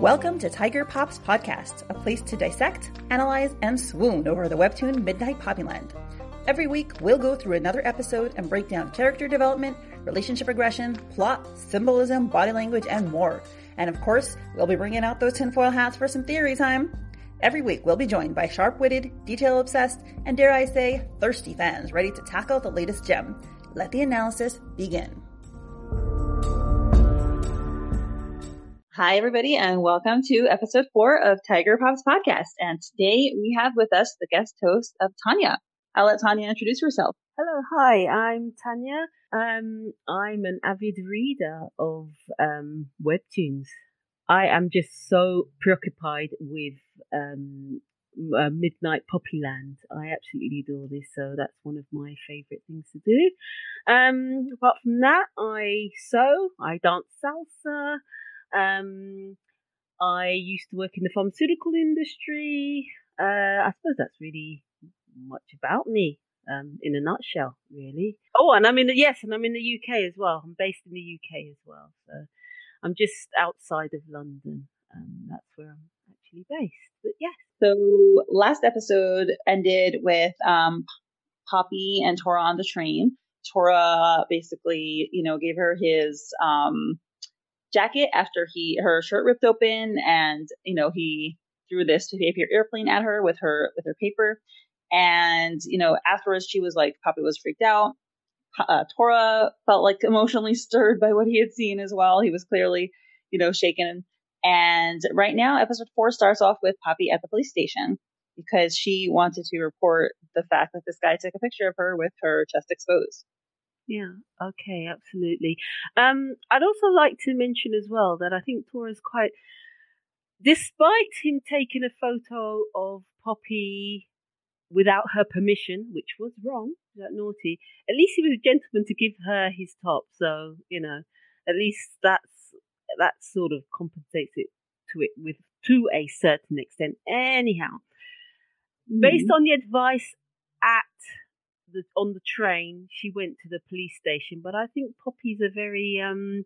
Welcome to Tiger Pops Podcast, a place to dissect, analyze, and swoon over the webtoon Midnight Poppyland. Every week, we'll go through another episode and break down character development, relationship regression, plot, symbolism, body language, and more. And of course, we'll be bringing out those tinfoil hats for some theory time. Every week, we'll be joined by sharp witted, detail obsessed, and dare I say, thirsty fans ready to tackle the latest gem. Let the analysis begin. Hi, everybody, and welcome to episode four of Tiger Pops Podcast. And today we have with us the guest host of Tanya. I'll let Tanya introduce herself. Hello, hi, I'm Tanya. Um, I'm an avid reader of um, webtoons. I am just so preoccupied with um, uh, Midnight Poppyland. I absolutely adore this, so that's one of my favourite things to do. Um, apart from that, I sew, I dance salsa, um, I used to work in the pharmaceutical industry. Uh, I suppose that's really much about me, um, in a nutshell, really. Oh, and I'm in the, yes, and I'm in the UK as well. I'm based in the UK as well. So I'm just outside of London. Um, that's where I'm actually based. But yes. So last episode ended with, um, Poppy and Tora on the train. Tora basically, you know, gave her his, um, jacket after he her shirt ripped open and you know he threw this to paper airplane at her with her with her paper. And you know afterwards she was like Poppy was freaked out. Uh, Tora felt like emotionally stirred by what he had seen as well. He was clearly you know shaken. And right now episode four starts off with Poppy at the police station because she wanted to report the fact that this guy took a picture of her with her chest exposed yeah, okay, absolutely. Um, I'd also like to mention as well that I think Tora's quite, despite him taking a photo of Poppy without her permission, which was wrong, that naughty, at least he was a gentleman to give her his top. So, you know, at least that's, that sort of compensates it to it with, to a certain extent. Anyhow, mm-hmm. based on the advice at the on the train, she went to the police station. But I think Poppy's a very um.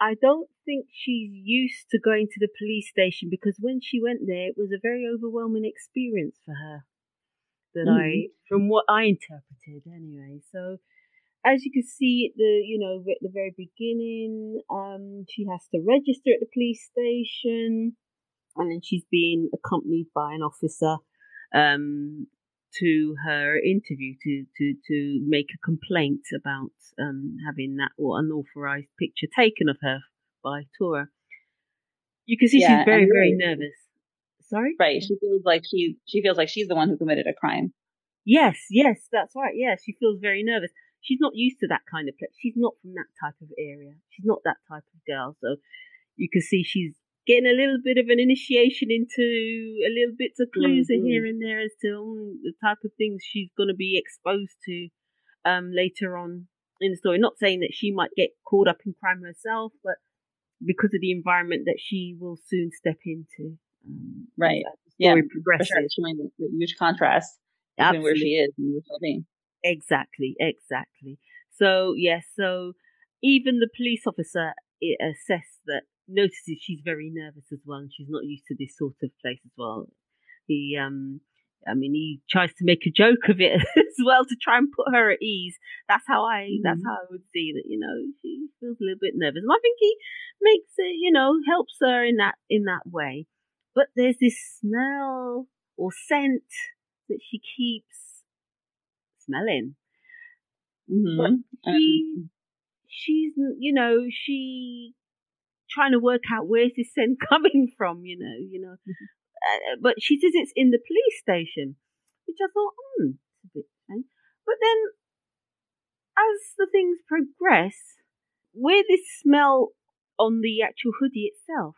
I don't think she's used to going to the police station because when she went there, it was a very overwhelming experience for her. That mm. I, mm-hmm. from what I interpreted, anyway. So, as you can see at the, you know, at the very beginning, um, she has to register at the police station, and then she's being accompanied by an officer, um, to her interview to to to make a complaint about um, having that or unauthorized picture taken of her by Tora. You can see yeah, she's very very nervous. Sorry, right? She feels like she she feels like she's the one who committed a crime. Yes, yes, that's right. Yeah, she feels very nervous. She's not used to that kind of place. She's not from that type of area. She's not that type of girl. So you can see she's getting a little bit of an initiation into a little bits of clues mm-hmm. here and there as to um, the type of things she's going to be exposed to um, later on in the story. Not saying that she might get caught up in crime herself, but because of the environment that she will soon step into. Um, right. yeah. Progresses. Sure. Showing the, the huge contrast between where she is and where she'll be. Exactly. Exactly. So yes. So even the police officer assessed that notices she's very nervous as well, and she's not used to this sort of place as well. He, um, I mean, he tries to make a joke of it as well to try and put her at ease. That's how I, mm-hmm. that's how I would see that. You know, she feels a little bit nervous, and I think he makes it, you know, helps her in that in that way. But there's this smell or scent that she keeps smelling. Mm-hmm. But she, um, she's, you know, she trying to work out where's this scent coming from, you know, you know. Mm-hmm. Uh, but she says it's in the police station, which I thought, hmm, it's a bit strange. But then, as the things progress, where this smell on the actual hoodie itself.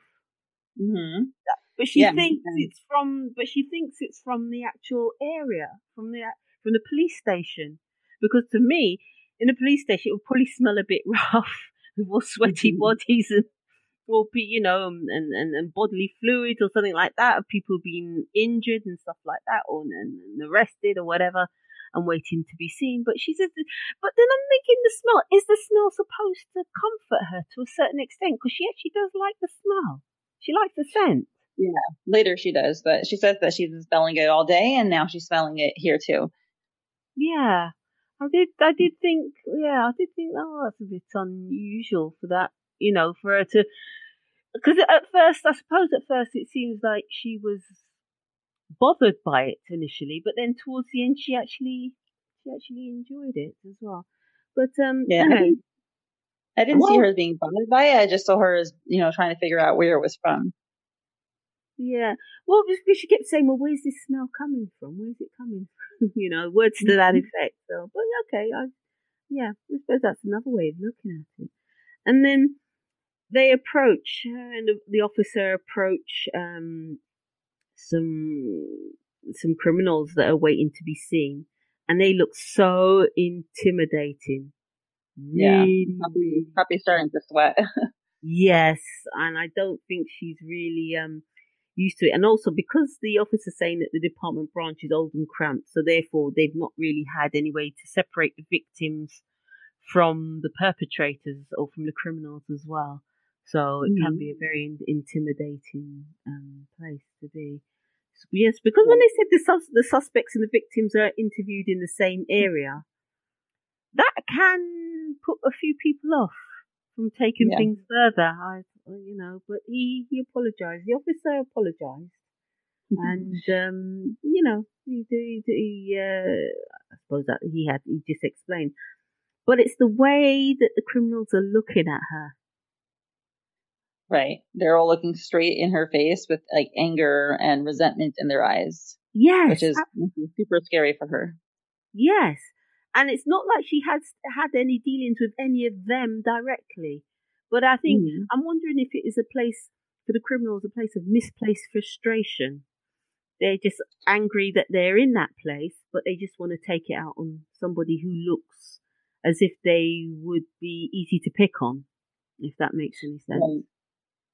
Mm-hmm. But she yeah. thinks it's from, but she thinks it's from the actual area, from the from the police station. Because to me, in a police station, it would probably smell a bit rough with all sweaty mm-hmm. bodies and or you know, um, and, and, and bodily fluids or something like that of people being injured and stuff like that, or and, and arrested or whatever, and waiting to be seen. But she says, but then I'm thinking the smell is the smell supposed to comfort her to a certain extent because she actually does like the smell. She likes the scent. Yeah, later she does, but she says that she's smelling it all day, and now she's smelling it here too. Yeah, I did. I did think. Yeah, I did think. Oh, that's a bit unusual for that. You know, for her to. Because at first, I suppose at first it seems like she was bothered by it initially, but then towards the end she actually she actually enjoyed it as well. But um, yeah, anyway. I didn't, I didn't well, see her as being bothered by it. I just saw her as you know trying to figure out where it was from. Yeah. Well, because she kept saying, "Well, where's this smell coming from? Where's it coming from?" you know, words to that mm-hmm. effect. So, but okay, I, yeah, I suppose that's another way of looking at it. And then they approach, and the officer approach um, some some criminals that are waiting to be seen, and they look so intimidating. Really, yeah, Poppy, Poppy's starting to sweat. yes, and I don't think she's really um used to it. And also because the officer's saying that the department branch is old and cramped, so therefore they've not really had any way to separate the victims from the perpetrators or from the criminals as well. So it mm. can be a very intimidating um, place to be. Yes, because when they said the, sus- the suspects and the victims are interviewed in the same area, that can put a few people off from taking yeah. things further. I, you know, but he, he apologized. The officer apologized. and, um, you know, he, he, he uh, I suppose that he had, he just explained. But it's the way that the criminals are looking at her. Right. They're all looking straight in her face with like anger and resentment in their eyes. Yes. Which is super scary for her. Yes. And it's not like she has had any dealings with any of them directly. But I think, mm. I'm wondering if it is a place for the criminals, a place of misplaced frustration. They're just angry that they're in that place, but they just want to take it out on somebody who looks as if they would be easy to pick on, if that makes any sense. Right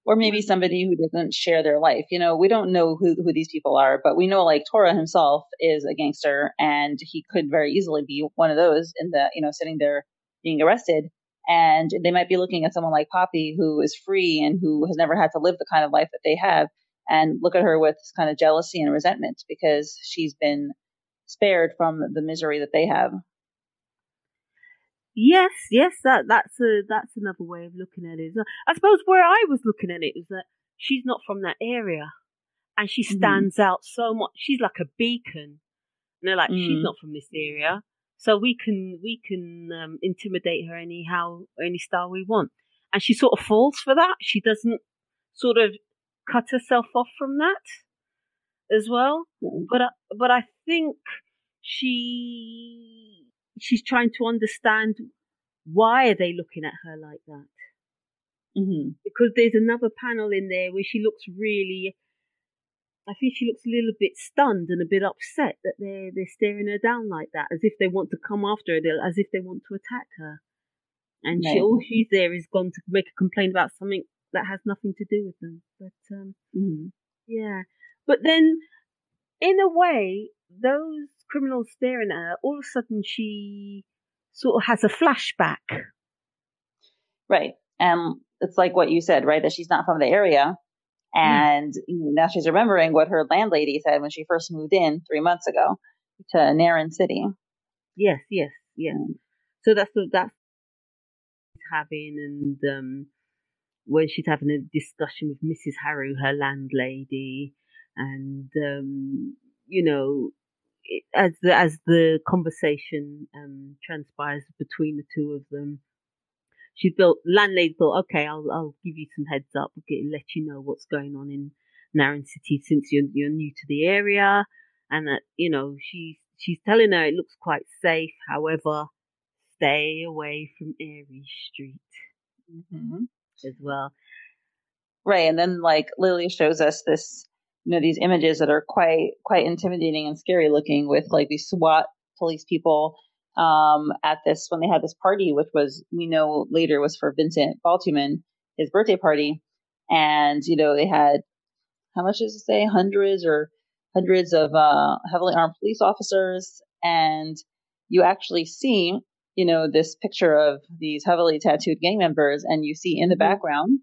or maybe somebody who doesn't share their life. You know, we don't know who, who these people are, but we know like Tora himself is a gangster and he could very easily be one of those in the, you know, sitting there being arrested. And they might be looking at someone like Poppy who is free and who has never had to live the kind of life that they have and look at her with kind of jealousy and resentment because she's been spared from the misery that they have. Yes, yes, that that's a that's another way of looking at it. I suppose where I was looking at it is that she's not from that area, and she mm-hmm. stands mm. out so much. She's like a beacon. And they're like, mm. she's not from this area, so we can we can um, intimidate her anyhow, any style we want. And she sort of falls for that. She doesn't sort of cut herself off from that as well. Mm. But but I think she she's trying to understand why are they looking at her like that. Mm-hmm. Because there's another panel in there where she looks really, I think she looks a little bit stunned and a bit upset that they're they're staring her down like that, as if they want to come after her, as if they want to attack her. And she, all she's there is gone to make a complaint about something that has nothing to do with them. But um, mm-hmm. yeah, but then in a way, those criminals staring at her, all of a sudden she sort of has a flashback. Right. And it's like what you said, right? That she's not from the area. Hmm. And mm. now she's remembering what her landlady said when she first moved in three months ago to Narin City. Yes, yes, yes. Mm. So that's the, that's having and um when she's having a discussion with Mrs. Harrow, her landlady, and um, you know, as the as the conversation um, transpires between the two of them, she thought landlady thought, okay, I'll I'll give you some heads up, get let you know what's going on in Narin City since you're you're new to the area, and that you know she's she's telling her it looks quite safe. However, stay away from Ares Street mm-hmm. as well. Right, and then like Lily shows us this you know these images that are quite quite intimidating and scary looking with like these SWAT police people um, at this when they had this party, which was we know later was for Vincent Baltuman, his birthday party, and you know they had how much does it say? Hundreds or hundreds of uh, heavily armed police officers, and you actually see you know this picture of these heavily tattooed gang members, and you see in the mm-hmm. background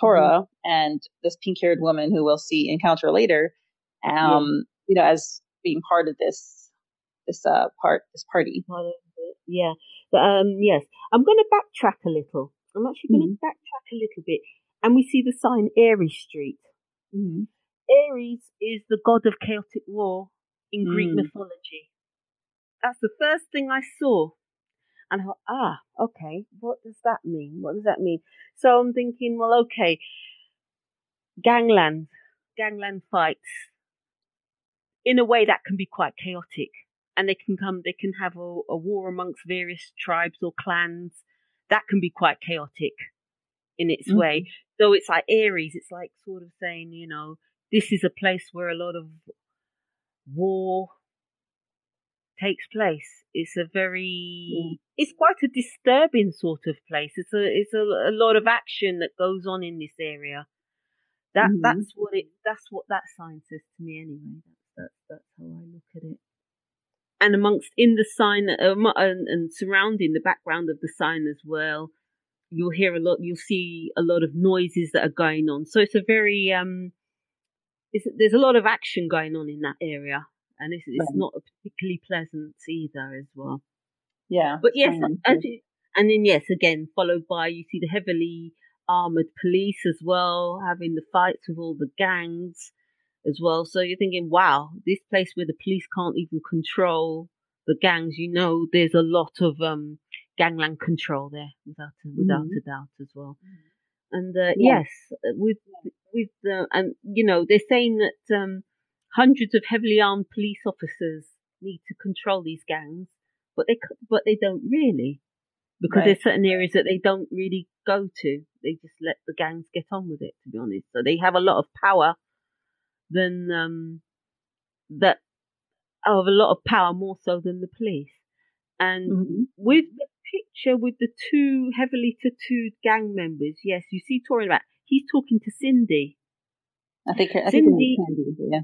Tora mm-hmm. and this pink haired woman who we'll see encounter later, um, yeah. you know, as being part of this, this, uh, part, this party. Yeah. But, um, yes, I'm going to backtrack a little. I'm actually going to mm-hmm. backtrack a little bit and we see the sign Ares Street. Mm-hmm. Ares is the god of chaotic war in Greek mm. mythology. That's the first thing I saw. And I thought, ah, okay, what does that mean? What does that mean? So I'm thinking, well, okay, gangland, gangland fights. In a way that can be quite chaotic. And they can come, they can have a, a war amongst various tribes or clans. That can be quite chaotic in its mm-hmm. way. So it's like Ares, It's like sort of saying, you know, this is a place where a lot of war takes place. It's a very, mm. it's quite a disturbing sort of place. It's a, it's a, a lot of action that goes on in this area. That, mm-hmm. that's what it, that's what that sign says to me anyway. That's, that's, that's how I look at it. And amongst, in the sign, um, and, and surrounding the background of the sign as well, you'll hear a lot, you'll see a lot of noises that are going on. So it's a very, um, there's a lot of action going on in that area, and it's, it's not particularly pleasant either as well. Yeah, but yes, and, and then yes, again followed by you see the heavily armored police as well, having the fights with all the gangs as well. So you're thinking, wow, this place where the police can't even control the gangs, you know, there's a lot of um, gangland control there, without a, without mm-hmm. a doubt as well. Mm-hmm. And uh, yeah. yes, with with the and you know they're saying that um, hundreds of heavily armed police officers need to control these gangs, but they but they don't really because right. there's certain areas that they don't really go to. They just let the gangs get on with it. To be honest, so they have a lot of power than um, that of a lot of power more so than the police. And mm-hmm. with the picture with the two heavily tattooed gang members. Yes, you see Tori about. He's talking to Cindy. I think I Cindy. Think Cindy yeah.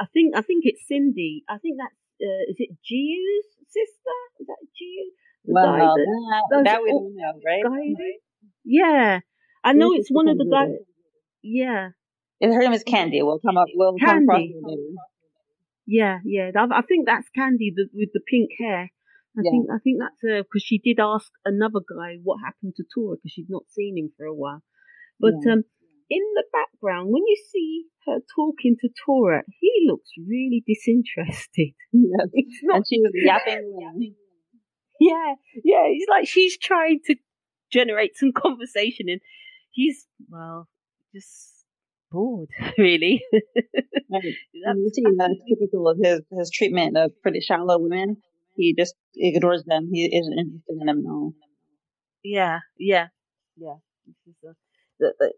I think I think it's Cindy. I think that's uh, is it Giu's sister? Is that Giu? well, that, that, that we know, right? Guy, yeah, I know it's one of the guys. Yeah, and her name is Candy. We'll come up. We'll Candy. come across Yeah, yeah. I, I think that's Candy the, with the pink hair. I yeah. think I think that's because she did ask another guy what happened to Tora because she'd not seen him for a while. But yeah. um, in the background, when you see her talking to Tora, he looks really disinterested. Yeah. Not, and she was yapping. yeah, yeah. It's like she's trying to generate some conversation, and he's well, just bored, really. right. you see, that's typical of his his treatment of pretty shallow women. He just ignores them. He isn't interested in them at all. Yeah, yeah, yeah. The, the,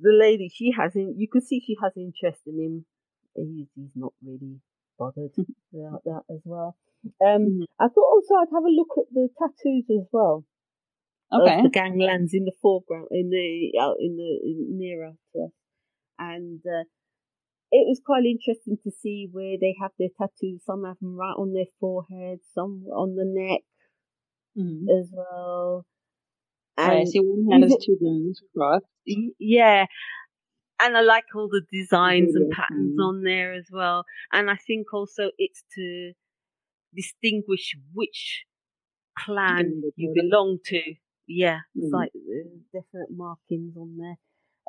the lady, she hasn't. You can see she has interest in him. He's, he's not really bothered about that as well. Um, mm-hmm. I thought also I'd have a look at the tattoos as well. Okay. the ganglands in the foreground, in the out in the in, nearer to us, and uh, it was quite interesting to see where they have their tattoos. Some have them right on their forehead, some on the neck mm. as well. And I see one has two guns crossed. Yeah. And I like all the designs and patterns on there as well. And I think also it's to distinguish which clan you belong to. Yeah, it's mm. like definite markings on there.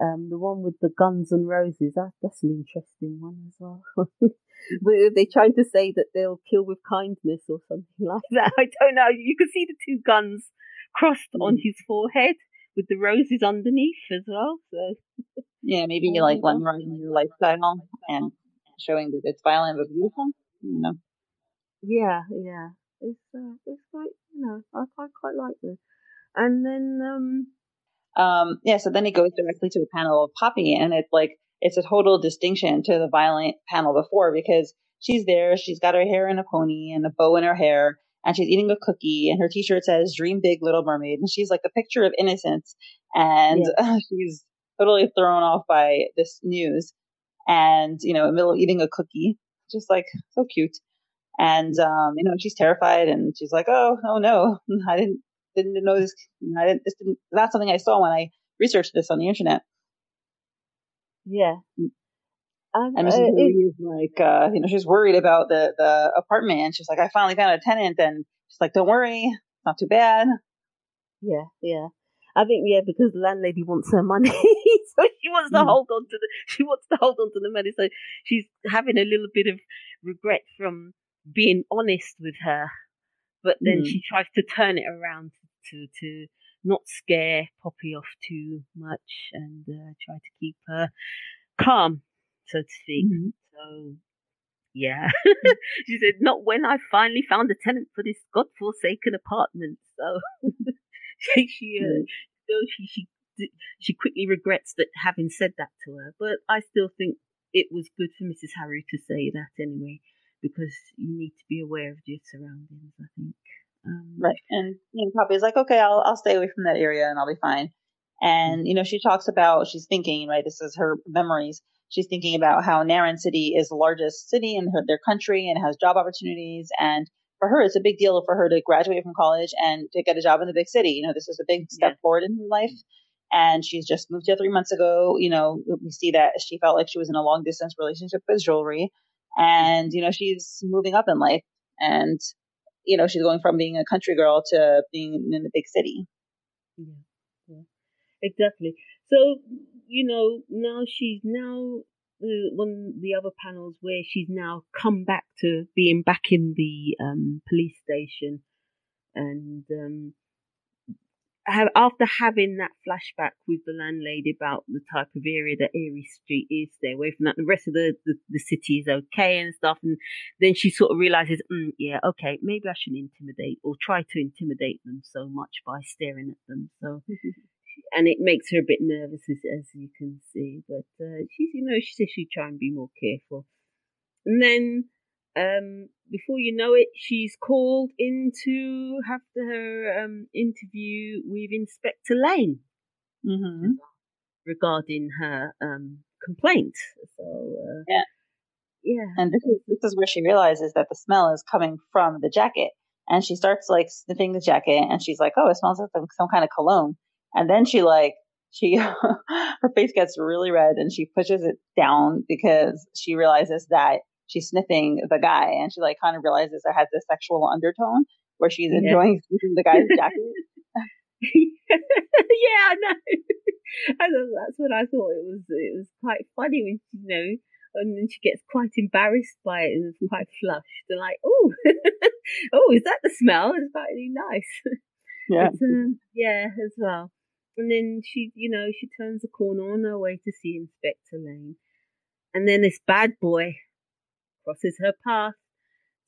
Um, the one with the guns and roses, that, that's an interesting one as well. but they trying to say that they'll kill with kindness or something like that. I don't know. You can see the two guns crossed on his forehead with the roses underneath as well. So yeah, maybe you like glamorizing your lifestyle and showing that it's violent but beautiful. You know. Yeah, yeah. It's uh, it's quite you know I quite quite like this. And then um um, yeah, so then he goes directly to a panel of Poppy, and it's like it's a total distinction to the violent panel before because she's there, she's got her hair in a pony and a bow in her hair, and she's eating a cookie, and her T-shirt says "Dream Big, Little Mermaid," and she's like the picture of innocence, and yeah. she's totally thrown off by this news, and you know, in the middle of eating a cookie, just like so cute. And um, you know, she's terrified, and she's like, "Oh, oh no, I didn't didn't know this. I didn't, this didn't, not something I saw when I researched this on the internet. Yeah. Um, and Mrs. Uh, is like, uh, you know, she's worried about the, the apartment and she's like, I finally found a tenant and she's like, don't worry, it's not too bad. Yeah, yeah. I think yeah, because the landlady wants her money, so she wants to mm. hold on to the she wants to hold on to the money. So she's having a little bit of regret from being honest with her, but then mm. she tries to turn it around to to not scare Poppy off too much and uh, try to keep her calm, so to speak. Mm-hmm. So yeah, she said, not when I finally found a tenant for this godforsaken apartment. So she she, uh, so she she she quickly regrets that having said that to her. But I still think it was good for Mrs. Harrow to say that anyway, because you need to be aware of your surroundings. I think. Um, right, and you know, Poppy's like, okay, I'll I'll stay away from that area and I'll be fine. And you know, she talks about she's thinking, right? This is her memories. She's thinking about how Narin City is the largest city in her, their country and has job opportunities, and for her, it's a big deal for her to graduate from college and to get a job in the big city. You know, this is a big step yeah. forward in her life. And she's just moved here three months ago. You know, we see that she felt like she was in a long distance relationship with jewelry. And, you know, she's moving up in life. And, you know, she's going from being a country girl to being in the big city. Yeah, yeah. exactly. So, you know, now she's now the one the other panels where she's now come back to being back in the um, police station, and um, have, after having that flashback with the landlady about the type of area that Erie Street is, stay away from that. The rest of the, the, the city is okay and stuff, and then she sort of realizes, mm, yeah, okay, maybe I shouldn't intimidate or try to intimidate them so much by staring at them. So and it makes her a bit nervous as, as you can see. But uh, she's, you know, she says she'd try and be more careful. And then, um, before you know it, she's called in to have her um, interview with Inspector Lane mm-hmm. regarding her um, complaint. So uh, yeah, yeah. And this is this is where she realizes that the smell is coming from the jacket, and she starts like sniffing the jacket, and she's like, "Oh, it smells like some, some kind of cologne." And then she like, she, her face gets really red and she pushes it down because she realizes that she's sniffing the guy and she like kind of realizes it has this sexual undertone where she's yeah. enjoying sniffing the guy's jacket. yeah, I know. I know. That's what I thought. It was it was quite funny when you know, and then she gets quite embarrassed by it and quite flushed and like, oh, oh, is that the smell? It's quite really nice. Yeah, uh, yeah, as well. And then she, you know, she turns the corner on her way to see Inspector Lane. And then this bad boy crosses her path.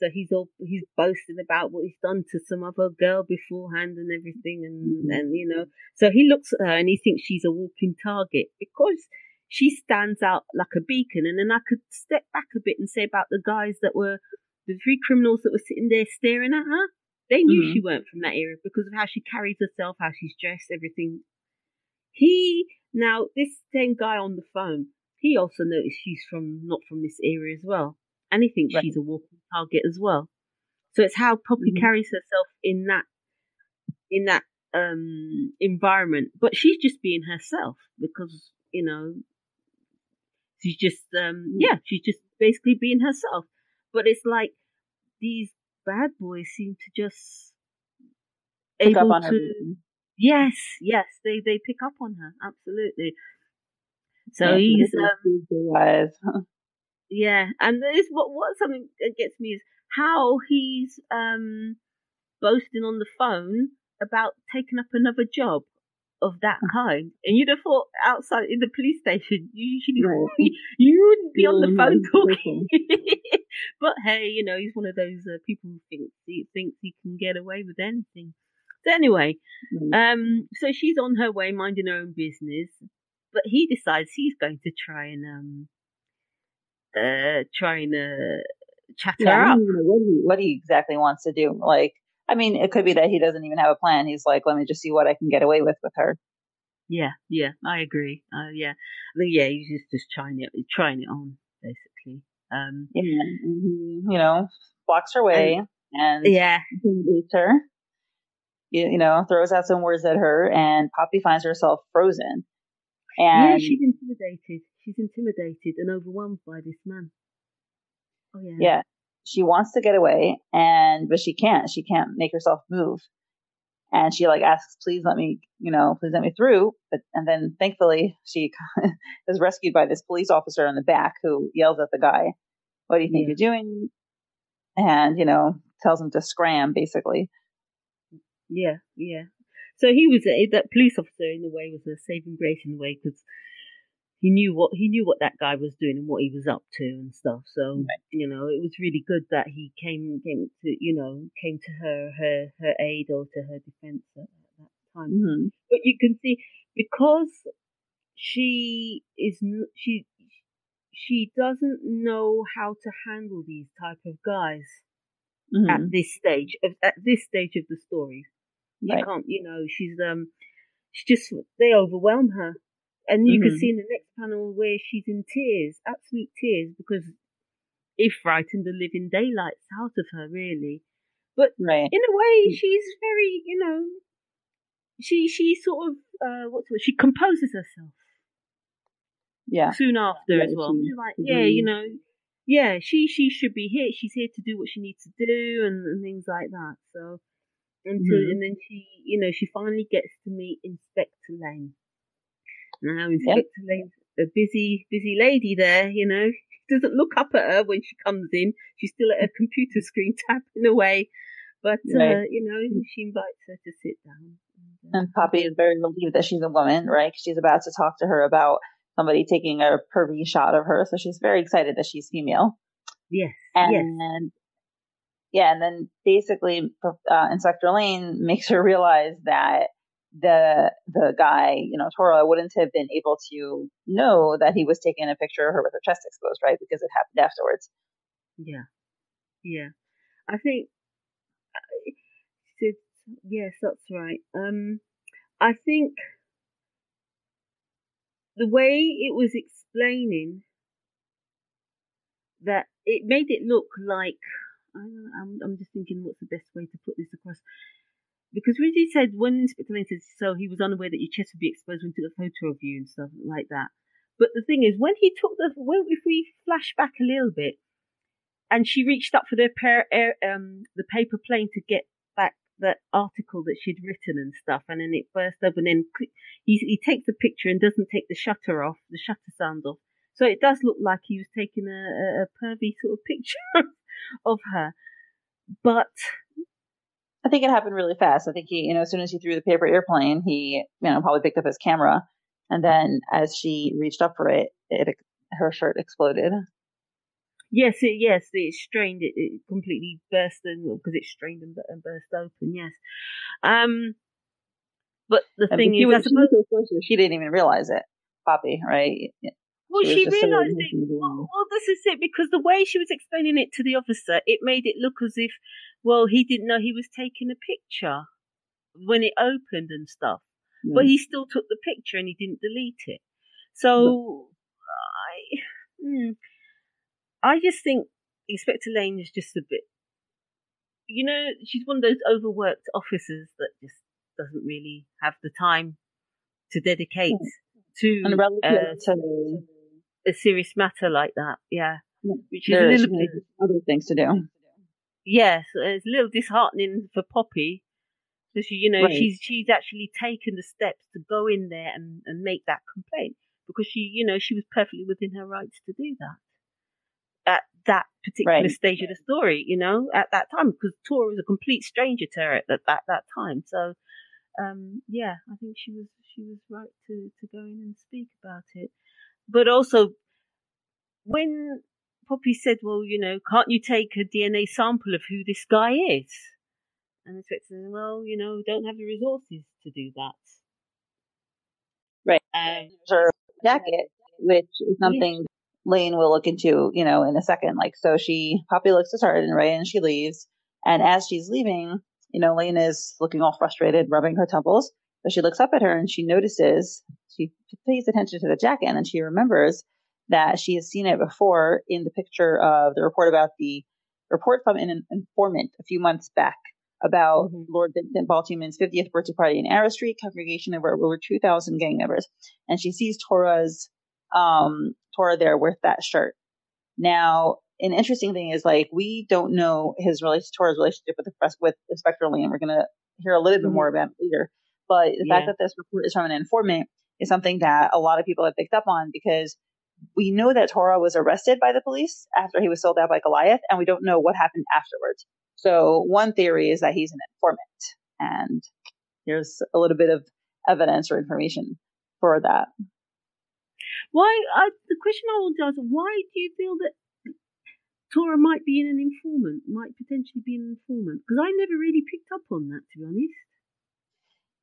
So he's all he's boasting about what he's done to some other girl beforehand and everything, and mm-hmm. and you know. So he looks at her and he thinks she's a walking target because she stands out like a beacon. And then I could step back a bit and say about the guys that were the three criminals that were sitting there staring at her. They knew mm-hmm. she weren't from that area because of how she carries herself, how she's dressed, everything he now this same guy on the phone, he also noticed she's from not from this area as well, and he thinks right. she's a walking target as well. So it's how Poppy mm-hmm. carries herself in that in that um environment, but she's just being herself because you know she's just um mm. yeah she's just basically being herself. But it's like these bad boys seem to just Pick able to Yes, yes, they they pick up on her absolutely. So yeah, he's um, yeah, and there's what what something that gets me is how he's um boasting on the phone about taking up another job of that kind. And you'd have thought outside in the police station, you usually right. you wouldn't be on the phone talking. But hey, you know, he's one of those uh, people who thinks he thinks he can get away with anything. So anyway, mm. um, so she's on her way, minding her own business, but he decides he's going to try and um, uh, try and uh, chat yeah, her up. what he what he exactly wants to do. Like, I mean, it could be that he doesn't even have a plan. He's like, let me just see what I can get away with with her. Yeah, yeah, I agree. Uh, yeah, I yeah, he's just just trying it, trying it on. Um, yeah, he, you know, blocks her way and, and yeah, beats her. you, you know, throws out some words at her, and Poppy finds herself frozen. And yeah, she's intimidated. She's intimidated and overwhelmed by this man. Oh yeah. Yeah. She wants to get away and but she can't. She can't make herself move. And she like asks, please let me, you know, please let me through. But and then thankfully she is rescued by this police officer in the back who yells at the guy, What do you think yeah. you're doing? And, you know, tells him to scram basically. Yeah, yeah. So he was a, that police officer in a way was a saving grace in a way because he knew what he knew what that guy was doing and what he was up to and stuff. So right. you know, it was really good that he came came to you know came to her her her aid or to her defense at, at that time. Mm-hmm. But you can see because she is she she doesn't know how to handle these type of guys mm-hmm. at this stage of at this stage of the story. You right. can't, you know, she's um, she just they overwhelm her and you mm-hmm. can see in the next panel where she's in tears, absolute tears, because it frightened the living daylights out of her, really. But right. in a way, mm. she's very, you know, she she sort of uh, what's what she composes herself. Yeah. Soon after yeah, as well. She's like, mm-hmm. yeah, you know, yeah, she she should be here. She's here to do what she needs to do and, and things like that. So until mm-hmm. and then she, you know, she finally gets to meet Inspector Lane. Now Inspector yep. Lane's a busy, busy lady there, you know. Doesn't look up at her when she comes in. She's still at her computer screen tapping away. But, right. uh, you know, she invites her to sit down. And, uh, and Poppy is very relieved that she's a woman, right? She's about to talk to her about somebody taking a pervy shot of her. So she's very excited that she's female. Yes. And yes. yeah, and then basically uh, Inspector Lane makes her realize that the the guy, you know, Tora wouldn't have been able to know that he was taking a picture of her with her chest exposed, right? Because it happened afterwards. Yeah, yeah. I think yes, that's right. Um, I think the way it was explaining that it made it look like I'm, I'm just thinking what's the best way to put this across because Rizzy said when Inspector Lane so he was unaware that your chest would be exposed when he took a photo of you and stuff like that. But the thing is, when he took the, when, if we flash back a little bit, and she reached up for the pair, um, the paper plane to get back that article that she'd written and stuff, and then it burst open. And then he, he takes the picture and doesn't take the shutter off, the shutter sound off. So it does look like he was taking a, a, a pervy sort of picture of her. But I think it happened really fast. I think he, you know, as soon as he threw the paper airplane, he, you know, probably picked up his camera, and then as she reached up for it, it her shirt exploded. Yes, it, yes, it strained. It, it completely burst and because it strained and, and, burst open. Yes, um, but the thing is, was, suppose, she didn't even realize it, Poppy, right? Well, she, she realised it. Well, well, this is it because the way she was explaining it to the officer, it made it look as if, well, he didn't know he was taking a picture when it opened and stuff, yeah. but he still took the picture and he didn't delete it. So, I, hmm, I just think Inspector Lane is just a bit, you know, she's one of those overworked officers that just doesn't really have the time to dedicate to, uh, to a serious matter like that. Yeah. Which is a little bit other things to do. Yes, it's a little disheartening for Poppy. So she, you know, right. she's she's actually taken the steps to go in there and, and make that complaint because she, you know, she was perfectly within her rights to do that at that particular right. stage of the story. You know, at that time because Tora was a complete stranger to her at that that, that time. So, um, yeah, I think she was she was right to to go in and speak about it but also when Poppy said, "Well, you know, can't you take a DNA sample of who this guy is?" And the inspector said, "Well, you know, don't have the resources to do that." Right. Um, her jacket, which is something yeah. Lane will look into, you know, in a second. Like, so she Poppy looks disheartened, right, and Ray, and she leaves. And as she's leaving, you know, Lane is looking all frustrated, rubbing her temples. But she looks up at her and she notices she pays attention to the jacket and then she remembers that she has seen it before in the picture of the report about the report from an informant a few months back about mm-hmm. Lord Vincent Baltymond's 50th birthday party in Arrow Street, congregation of over 2,000 gang members. And she sees Tora's, um, Tora there with that shirt. Now, an interesting thing is like, we don't know his relationship, Tora's relationship with the press, with Inspector Lane. We're going to hear a little mm-hmm. bit more about it later. But the yeah. fact that this report is from an informant is something that a lot of people have picked up on because we know that Tora was arrested by the police after he was sold out by Goliath, and we don't know what happened afterwards. So one theory is that he's an informant, and here's a little bit of evidence or information for that. Why? Uh, the question I want to ask: Why do you feel that Tora might be an informant? Might potentially be an informant? Because I never really picked up on that, to be honest.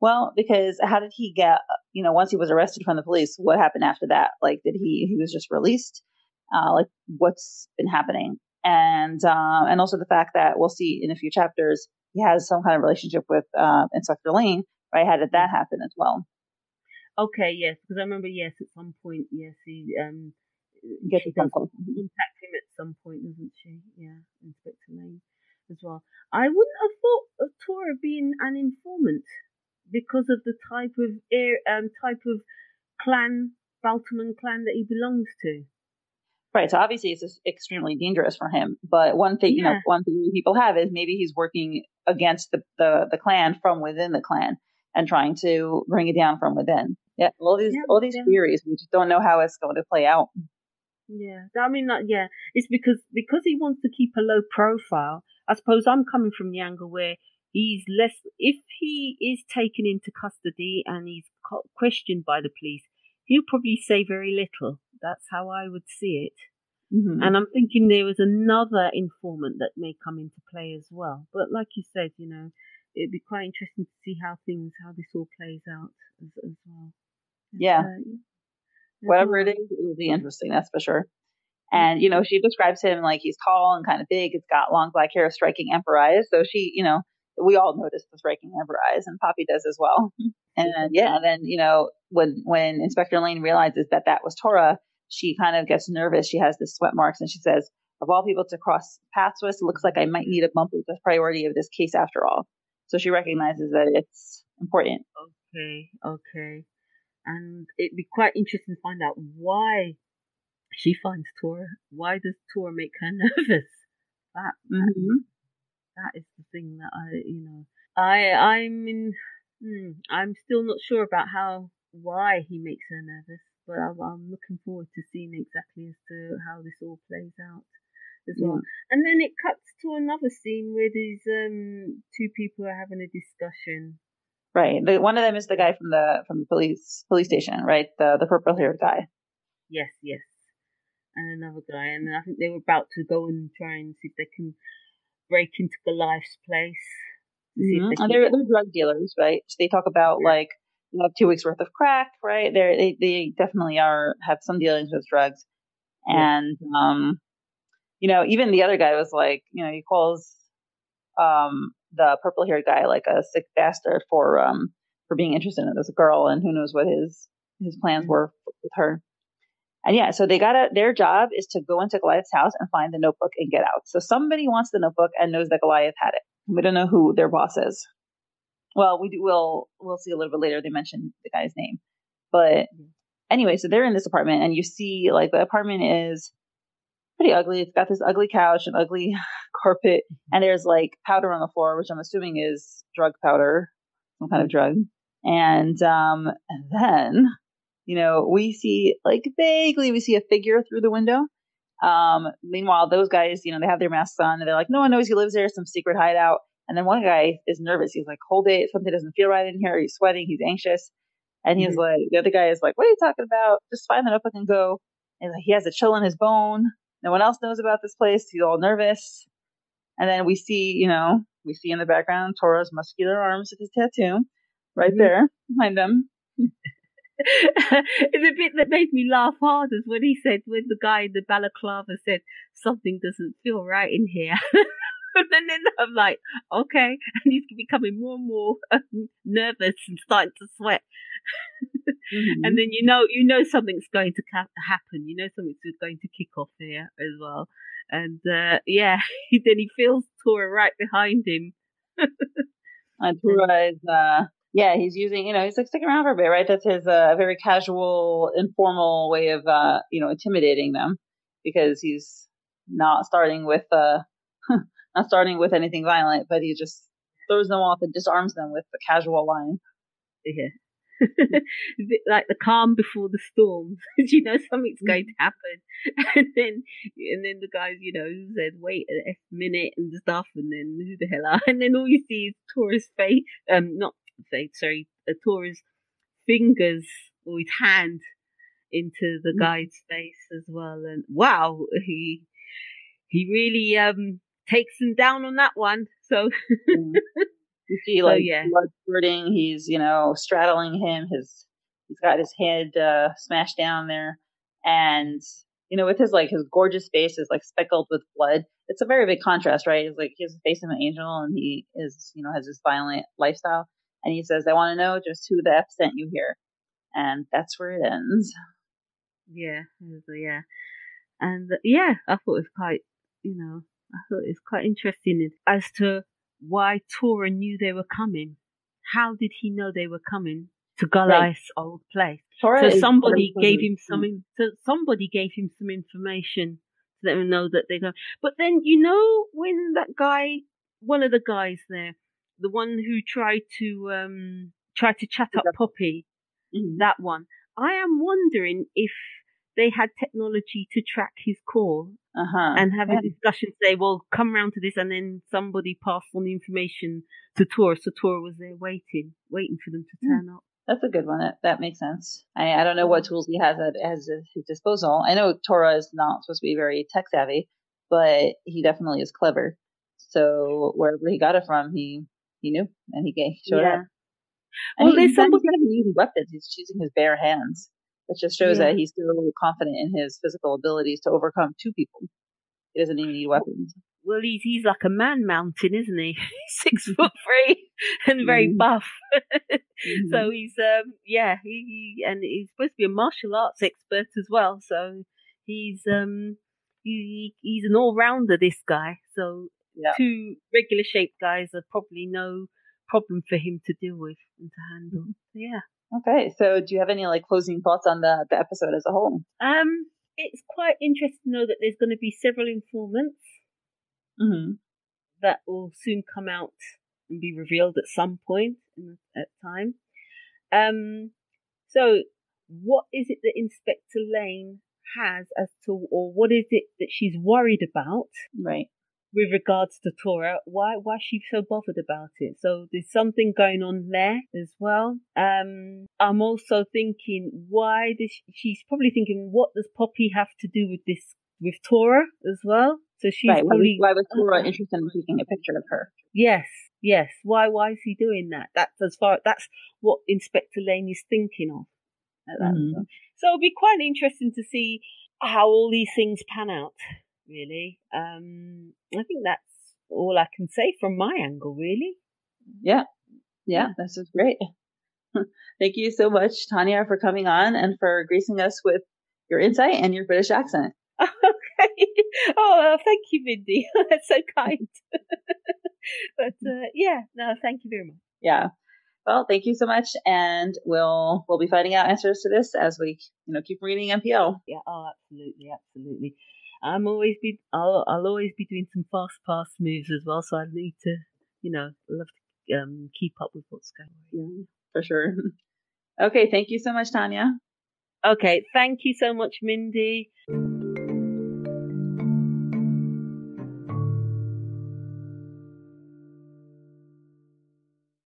Well, because how did he get, you know, once he was arrested from the police, what happened after that? Like, did he, he was just released? Uh, like, what's been happening? And, um, and also the fact that we'll see in a few chapters, he has some kind of relationship with, uh, Inspector Lane, right? How did that happen as well? Okay, yes, because I remember, yes, at some point, yes, he, um, Get she does contact him at some point, doesn't she? Yeah, Inspector Lane as well. I wouldn't have thought of Tora being an informant because of the type of air, um, type of clan, Baltamon clan that he belongs to. Right. So obviously it's extremely dangerous for him. But one thing, yeah. you know, one thing people have is maybe he's working against the, the, the clan from within the clan and trying to bring it down from within. Yeah. All these, yeah, all these yeah. theories, we just don't know how it's going to play out. Yeah. I mean, like, yeah, it's because, because he wants to keep a low profile. I suppose I'm coming from the angle where he's less if he is taken into custody and he's questioned by the police he'll probably say very little. That's how i would see it. Mm-hmm. and i'm thinking there was another informant that may come into play as well. But like you said you know it'd be quite interesting to see how things how this all plays out as, as well. Yeah, uh, whatever it is it will be interesting that's for sure. And, you know, she describes him like he's tall and kind of big. He's got long black hair, striking emperor eyes. So she, you know, we all noticed the striking amber eyes, and Poppy does as well. And yeah, then you know when when Inspector Lane realizes that that was Tora, she kind of gets nervous. She has the sweat marks, and she says, "Of all people to cross paths with, it looks like I might need a bump with the priority of this case after all." So she recognizes that it's important. Okay, okay, and it'd be quite interesting to find out why she finds Tora. Why does Tora make her nervous? That, mm-hmm that is the thing that I, you know, I, I'm in, hmm, I'm still not sure about how, why he makes her nervous, but I'm, I'm, looking forward to seeing exactly as to how this all plays out as yeah. well. And then it cuts to another scene where these um two people are having a discussion. Right. The, one of them is the guy from the from the police police station, right? The the purple haired guy. Yes, yes. And another guy, and I think they were about to go and try and see if they can break into Goliath's place. Mm-hmm. And they're, they're drug dealers, right? So they talk about yeah. like you have two weeks worth of crack, right? They're, they they definitely are have some dealings with drugs, and yeah. um, you know, even the other guy was like, you know, he calls um the purple haired guy like a sick bastard for um for being interested in this girl, and who knows what his his plans mm-hmm. were with her. And yeah, so they got their job is to go into Goliath's house and find the notebook and get out. So somebody wants the notebook and knows that Goliath had it. We don't know who their boss is. Well, we do, we'll, we'll see a little bit later. They mentioned the guy's name. But anyway, so they're in this apartment and you see like the apartment is pretty ugly. It's got this ugly couch and ugly carpet and there's like powder on the floor, which I'm assuming is drug powder, some kind of drug. And, um, and then you know, we see like vaguely we see a figure through the window. Um, meanwhile, those guys, you know, they have their masks on and they're like, no one knows he lives there, some secret hideout. And then one guy is nervous. He's like, hold it. Something doesn't feel right in here. He's sweating. He's anxious. And he's mm-hmm. like, the other guy is like, what are you talking about? Just find the notebook and go. And like, he has a chill in his bone. No one else knows about this place. He's all nervous. And then we see, you know, we see in the background Tora's muscular arms with his tattoo right mm-hmm. there behind them. the bit that made me laugh hard is when he said, when the guy in the balaclava said, something doesn't feel right in here. and then I'm like, okay. And he's becoming more and more um, nervous and starting to sweat. mm-hmm. And then you know, you know something's going to ca- happen. You know something's going to kick off here as well. And uh, yeah, then he feels Tora right behind him. and Tora is, uh, yeah, he's using, you know, he's like sticking around for a bit, right? That's his uh, very casual, informal way of, uh, you know, intimidating them because he's not starting with, uh, not starting with anything violent, but he just throws them off and disarms them with the casual line. Yeah. like the calm before the storm. you know something's going to happen, and then and then the guys, you know, said wait a minute and stuff, and then who the hell are? And then all you see is Tora's face, um, not face, sorry, uh, Tora's fingers or his hand into the mm. guy's face as well, and wow, he he really um takes him down on that one. So. mm. You see, like, so, yeah. blood spurting. He's, you know, straddling him. His, he's got his head, uh, smashed down there. And, you know, with his, like, his gorgeous face is, like, speckled with blood. It's a very big contrast, right? He's like, he has the face of an angel and he is, you know, has this violent lifestyle. And he says, I want to know just who the F sent you here. And that's where it ends. Yeah, yeah. And, yeah, I thought it was quite, you know, I thought it was quite interesting as to why Tora knew they were coming. How did he know they were coming to Goliath's right. old place? Tora so somebody gave him some. So somebody gave him some information to let him know that they're going. But then you know when that guy, one of the guys there, the one who tried to um try to chat up Poppy, mm-hmm. that one. I am wondering if they had technology to track his call uh-huh. and have yeah. a discussion. Say, well, come round to this, and then somebody passed on the information to Tor. So Tor was there waiting, waiting for them to hmm. turn mm. up. That's a good one. That, that makes sense. I, I don't know what tools he has at, at his disposal. I know Tora is not supposed to be very tech savvy, but he definitely is clever. So wherever he got it from, he he knew and he gave, showed yeah. up. And well, he, there's somebody using weapons. He's using his bare hands. It just shows yeah. that he's still confident in his physical abilities to overcome two people. He doesn't even need weapons. Well, he's he's like a man mountain, isn't he? Six foot three and very mm. buff. mm-hmm. So he's um yeah he, he, and he's supposed to be a martial arts expert as well. So he's um he, he's an all rounder. This guy. So yeah. two regular shaped guys are probably no problem for him to deal with and to handle. Mm-hmm. yeah. Okay, so do you have any like closing thoughts on the the episode as a whole? Um, it's quite interesting to know that there's going to be several informants mm-hmm. that will soon come out and be revealed at some point in, at time. Um, so what is it that Inspector Lane has as to, or what is it that she's worried about? Right with regards to Tora. Why why is she so bothered about it? So there's something going on there as well. Um, I'm also thinking why does she, she's probably thinking what does Poppy have to do with this with Tora as well? So she's right. Probably, why was Tora interested in taking a picture of her? Yes, yes. Why why is he doing that? That's as far that's what Inspector Lane is thinking of. Mm-hmm. So it'll be quite interesting to see how all these things pan out really. Um, I think that's all I can say from my angle, really. Yeah. Yeah, this is great. Thank you so much, Tanya, for coming on and for gracing us with your insight and your British accent. Okay. Oh, thank you, Mindy. That's so kind. but uh, yeah, no, thank you very much. Yeah. Well, thank you so much, and we'll we'll be finding out answers to this as we you know keep reading MPO. Yeah. Oh, absolutely, absolutely. I'm always be I'll I'll always be doing some fast pass moves as well, so I need to you know love to um, keep up with what's going on. Yeah, for sure. Okay, thank you so much, Tanya. Okay, thank you so much, Mindy.